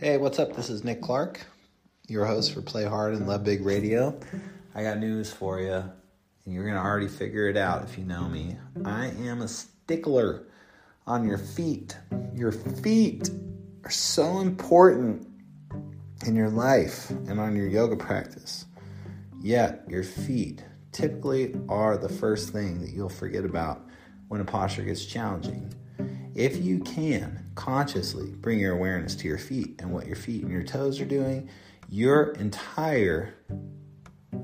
Hey, what's up? This is Nick Clark, your host for Play Hard and Love Big Radio. I got news for you, and you're going to already figure it out if you know me. I am a stickler on your feet. Your feet are so important in your life and on your yoga practice. Yet, your feet typically are the first thing that you'll forget about when a posture gets challenging. If you can consciously bring your awareness to your feet and what your feet and your toes are doing, your entire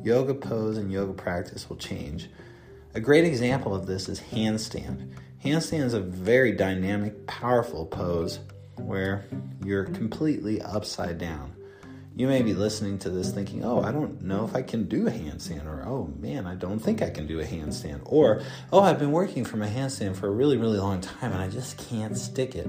yoga pose and yoga practice will change. A great example of this is handstand. Handstand is a very dynamic, powerful pose where you're completely upside down. You may be listening to this thinking, oh, I don't know if I can do a handstand, or oh man, I don't think I can do a handstand, or oh, I've been working from a handstand for a really, really long time and I just can't stick it.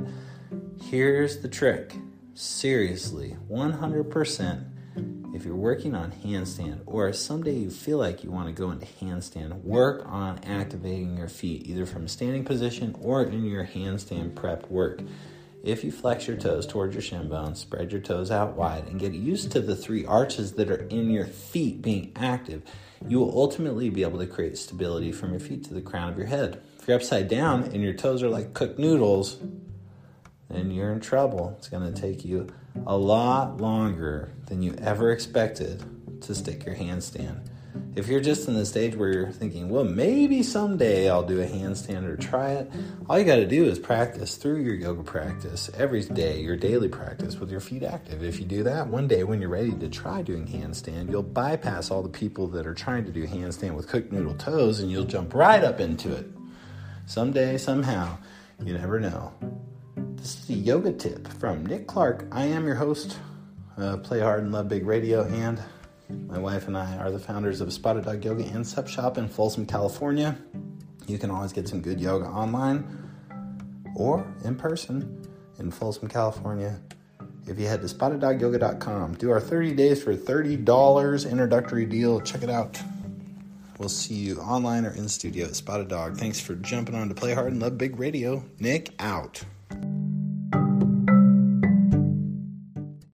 Here's the trick seriously, 100%. If you're working on handstand, or someday you feel like you want to go into handstand, work on activating your feet either from standing position or in your handstand prep work. If you flex your toes towards your shin bone, spread your toes out wide, and get used to the three arches that are in your feet being active, you will ultimately be able to create stability from your feet to the crown of your head. If you're upside down and your toes are like cooked noodles, then you're in trouble. It's going to take you a lot longer than you ever expected to stick your handstand. If you're just in the stage where you're thinking, well, maybe someday I'll do a handstand or try it, all you got to do is practice through your yoga practice every day, your daily practice with your feet active. If you do that, one day when you're ready to try doing handstand, you'll bypass all the people that are trying to do handstand with cooked noodle toes and you'll jump right up into it. Someday, somehow, you never know. A yoga tip from Nick Clark. I am your host, uh, Play Hard and Love Big Radio, and my wife and I are the founders of Spotted Dog Yoga and Sup Shop in Folsom, California. You can always get some good yoga online or in person in Folsom, California. If you head to spotteddogyoga.com, do our 30 days for $30 introductory deal. Check it out. We'll see you online or in studio at Spotted Dog. Thanks for jumping on to Play Hard and Love Big Radio. Nick out.